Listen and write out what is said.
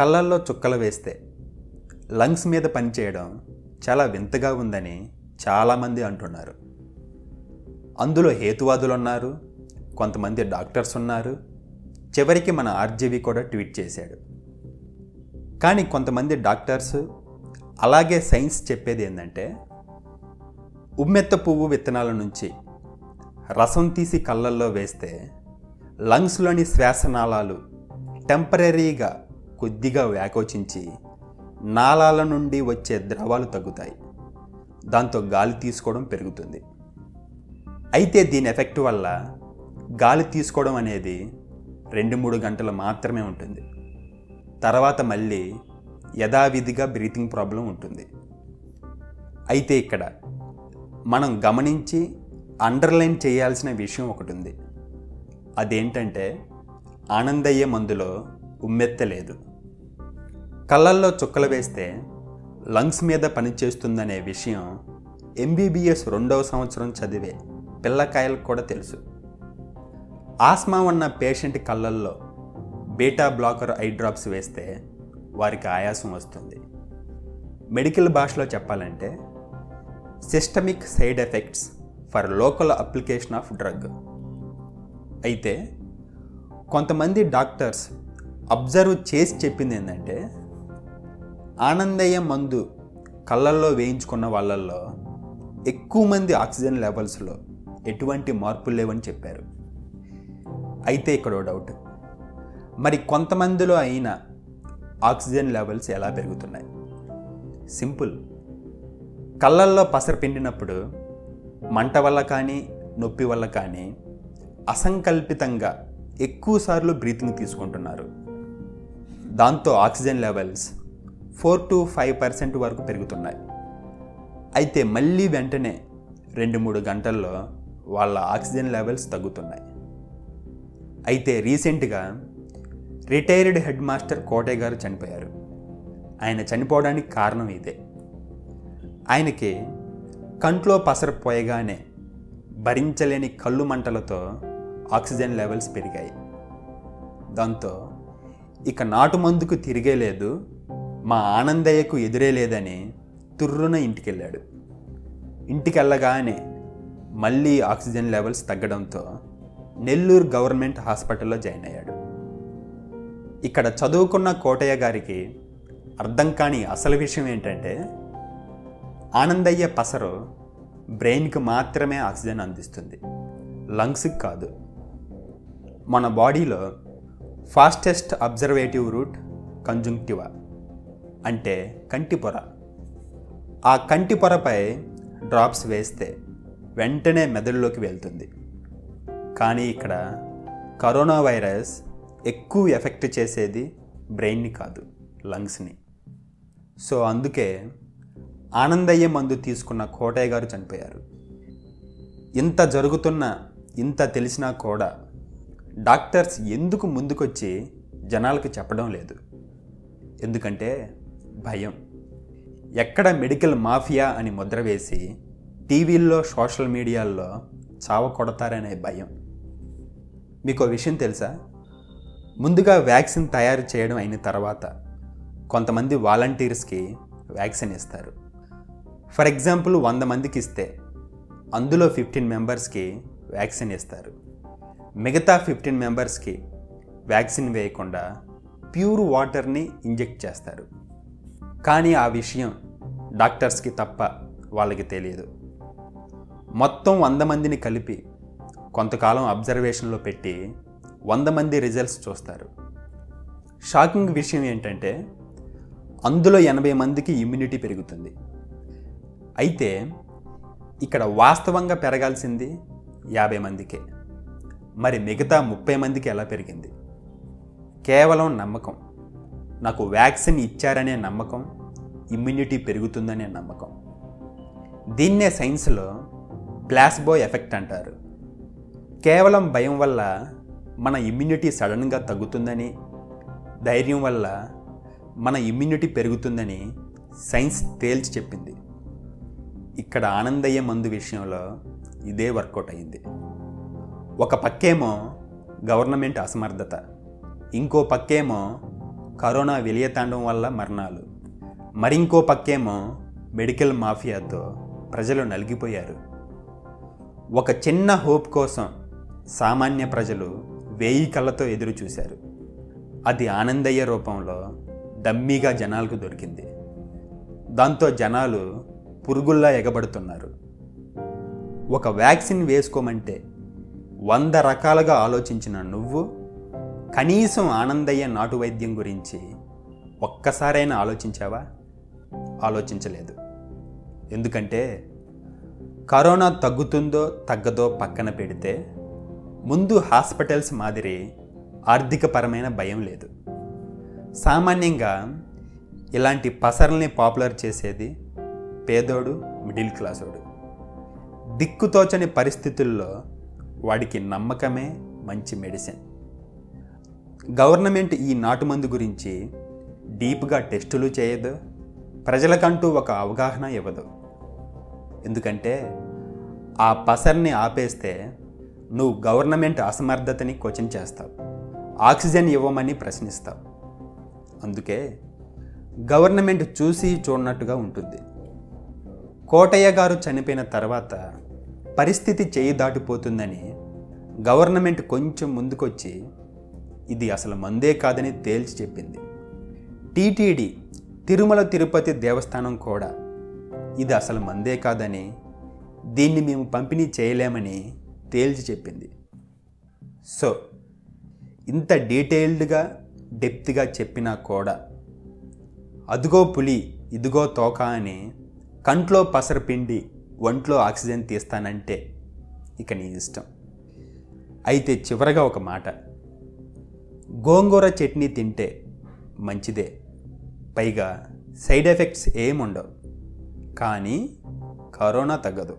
కళ్ళల్లో చుక్కలు వేస్తే లంగ్స్ మీద పనిచేయడం చాలా వింతగా ఉందని చాలామంది అంటున్నారు. అందులో హేతువాదులు ఉన్నారు కొంతమంది డాక్టర్స్ ఉన్నారు చివరికి మన ఆర్జీవి కూడా ట్వీట్ చేశాడు. కానీ కొంతమంది డాక్టర్స్ అలాగే సైన్స్ చెప్పేది ఏంటంటే ఉమ్మెత్త పువ్వు విత్తనాల నుంచి రసం తీసి కళ్ళల్లో వేస్తే లంగ్స్లోని శ్వాసనాళాలు టెంపరీగా కొద్దిగా వ్యాకోచించి నాళాల నుండి వచ్చే ద్రవాలు తగ్గుతాయి. దాంతో గాలి తీసుకోవడం పెరుగుతుంది. అయితే దీని ఎఫెక్ట్ వల్ల గాలి తీసుకోవడం అనేది రెండు మూడు గంటలు మాత్రమే ఉంటుంది. తర్వాత మళ్ళీ యథావిధిగా బ్రీతింగ్ ప్రాబ్లం ఉంటుంది. అయితే ఇక్కడ మనం గమనించి అండర్లైన్ చేయాల్సిన విషయం ఒకటి ఉంది. అదేంటంటే ఆనందయ్య మందులో ఉమ్మెత్తలేదు. కళ్ళల్లో చుక్కలు వేస్తే లంగ్స్ మీద పనిచేస్తుందనే విషయం ఎంబీబీఎస్ రెండవ సంవత్సరం చదివే పిల్లకాయలకు కూడా తెలుసు. ఆస్మా ఉన్న పేషెంట్ కళ్ళల్లో బీటా బ్లాకర్ ఐ డ్రాప్స్ వేస్తే వారికి ఆయాసం వస్తుంది. మెడికల్ భాషలో చెప్పాలంటే systemic side effects for local application of drug. అయితే కొంతమంది డాక్టర్స్ అబ్జర్వ్ చేసి చెప్పింది ఏంటంటే ఆనందయ్య మందు కళ్ళల్లో వేయించుకున్న వాళ్ళల్లో ఎక్కువ మంది ఆక్సిజన్ లెవెల్స్లో ఎటువంటి మార్పులు లేవని చెప్పారు. అయితే ఇక్కడ డౌట్. మరి కొంతమందిలో అయిన ఆక్సిజన్ లెవెల్స్ ఎలా పెరుగుతున్నాయి? సింపుల్. కళ్ళల్లో పసర పిండినప్పుడు మంట వల్ల కానీ నొప్పి వల్ల కానీ అసంకల్పితంగా ఎక్కువసార్లు బ్రీతింగ్ తీసుకుంటున్నారు. దాంతో oxygen levels four to five percent వరకు పెరుగుతున్నాయి. అయితే మళ్ళీ వెంటనే రెండు మూడు గంటల్లో వాళ్ళ ఆక్సిజన్ లెవెల్స్ తగ్గుతున్నాయి. అయితే రీసెంట్గా రిటైర్డ్ హెడ్ మాస్టర్ కోటే గారు చనిపోయారు. ఆయన చనిపోవడానికి కారణం ఇదే. ఆయనకి కంట్లో పసరపోయగానే భరించలేని కళ్ళు మంటలతో ఆక్సిజన్ లెవెల్స్ పెరిగాయి. దాంతో ఇక నాటు మందుకు తిరిగే లేదు మా ఆనందయ్యకు ఎదురే లేదని తుర్రున ఇంటికెళ్ళాడు. ఇంటికెళ్ళగానే మళ్ళీ ఆక్సిజన్ లెవెల్స్ తగ్గడంతో నెల్లూరు గవర్నమెంట్ హాస్పిటల్లో జాయిన్ అయ్యాడు. ఇక్కడ చదువుకున్న కోటయ్య గారికి అర్థం కాని అసలు విషయం ఏంటంటే ఆనందయ్య పసరు బ్రెయిన్కి మాత్రమే ఆక్సిజన్ అందిస్తుంది. లంగ్స్కి కాదు. మన బాడీలో ఫాస్టెస్ట్ అబ్జర్వేటివ్ రూట్ కంజుంక్టివా. అంటే కంటి పొర. ఆ కంటి పొరపై డ్రాప్స్ వేస్తే వెంటనే మెదడులోకి వెళ్తుంది. కానీ ఇక్కడ కరోనా వైరస్ ఎక్కువ ఎఫెక్ట్ చేసేది బ్రెయిన్ని కాదు లంగ్స్ని. సో అందుకే ఆనందయ్య మందు తీసుకున్న కోటయ్య గారు చనిపోయారు. ఇంత జరుగుతున్న ఇంత తెలిసినా కూడా డాక్టర్స్ ఎందుకు ముందుకొచ్చి జనాలకు చెప్పడం లేదు? ఎందుకంటే భయం. ఎక్కడ మెడికల్ మాఫియా అని ముద్ర వేసి టీవీల్లో సోషల్ మీడియాల్లో చావ కొడతారనే భయం. మీకు విషయం తెలుసా? ముందుగా వ్యాక్సిన్ తయారు చేయడం అయిన తర్వాత కొంతమంది వాలంటీర్స్కి వ్యాక్సిన్ ఇస్తారు. ఫర్ ఎగ్జాంపుల్ వంద మందికి ఇస్తే అందులో ఫిఫ్టీన్ మెంబర్స్కి వ్యాక్సిన్ ఇస్తారు. మిగతా ఫిఫ్టీన్ మెంబర్స్కి వ్యాక్సిన్ వేయకుండా ప్యూర్ వాటర్ని ఇంజెక్ట్ చేస్తారు. కానీ ఆ విషయం డాక్టర్స్కి తప్ప వాళ్ళకి తెలియదు. మొత్తం వంద మందిని కలిపి కొంతకాలం అబ్జర్వేషన్లో పెట్టి వంద మంది రిజల్ట్స్ చూస్తారు. షాకింగ్ విషయం ఏంటంటే అందులో ఎనభై మందికి ఇమ్యూనిటీ పెరుగుతుంది. అయితే ఇక్కడ వాస్తవంగా పెరగాల్సింది యాభై మందికే. మరి మిగతా ముప్పై మందికి ఎలా పెరిగింది? కేవలం నమ్మకం. నాకు వ్యాక్సిన్ ఇచ్చారనే నమ్మకం ఇమ్యూనిటీ పెరుగుతుందనే నమ్మకం. దీన్నే సైన్స్లో ప్లాస్బో ఎఫెక్ట్ అంటారు. కేవలం భయం వల్ల మన ఇమ్యూనిటీ సడన్గా తగ్గుతుందని ధైర్యం వల్ల మన ఇమ్యూనిటీ పెరుగుతుందని సైన్స్ తేల్చి చెప్పింది. ఇక్కడ ఆనందయ్య మందు విషయంలో ఇదే వర్కౌట్ అయింది. ఒక పక్కేమో గవర్నమెంట్ అసమర్థత ఇంకో పక్కేమో కరోనా విలయతాండం వల్ల మరణాలు. మరింకో పక్కేమో మెడికల్ మాఫియాతో ప్రజలు నలిగిపోయారు. ఒక చిన్న హోప్ కోసం సామాన్య ప్రజలు వేయి కళ్ళతో ఎదురు చూశారు. అది ఆనందయ్య రూపంలో దమ్మీగా జనాలకు దొరికింది. దాంతో జనాలు పురుగుల్లా ఎగబడుతున్నారు. ఒక వ్యాక్సిన్ వేసుకోమంటే వంద రకాలుగా ఆలోచించిన నువ్వు కనీసం ఆనందయ్య నాటు వైద్యం గురించి ఒక్కసారైనా ఆలోచించావా? ఆలోచించలేదు. ఎందుకంటే కరోనా తగ్గుతుందో తగ్గదో పక్కన పెడితే ముందు హాస్పిటల్స్ మాదిరి ఆర్థికపరమైన భయం లేదు. సామాన్యంగా ఇలాంటి పసరల్ని పాపులర్ చేసేది పేదోడు మిడిల్ క్లాసోడు. దిక్కుతోచని పరిస్థితుల్లో వాడికి నమ్మకమే మంచి మెడిసిన్. గవర్నమెంట్ ఈ నాటుమందు గురించి డీప్గా టెస్టులు చేయదు ప్రజలకంటూ ఒక అవగాహన ఇవ్వదు. ఎందుకంటే ఆ పసర్ని ఆపేస్తే నువ్వు గవర్నమెంట్ అసమర్థతని క్వశ్చన్ చేస్తావు ఆక్సిజన్ ఇవ్వమని ప్రశ్నిస్తావు. అందుకే గవర్నమెంట్ చూసి చూడనట్టుగా ఉంటుంది. కోటయ్య గారు చనిపోయిన తర్వాత పరిస్థితి చేయి దాటిపోతుందని గవర్నమెంట్ కొంచెం ముందుకొచ్చి ఇది అసలు మందే కాదని తేల్చి చెప్పింది. టీటీడీ తిరుమల తిరుపతి దేవస్థానం కూడా ఇది అసలు మందే కాదని దీన్ని మేము పంపిణీ చేయలేమని తేల్చి చెప్పింది. సో ఇంత డీటెయిల్డ్గా డెప్త్గా చెప్పినా కూడా అదుగో పులి ఇదిగో తోక అని కంట్లో పసరపిండి ఒంట్లో ఆక్సిజన్ తీస్తానంటే ఇక నీ ఇష్టం. అయితే చివరగా ఒక మాట. గోంగూర చట్నీ తింటే మంచిదే. పైగా సైడ్ ఎఫెక్ట్స్ ఏముండవు. కానీ కరోనా తగ్గదు.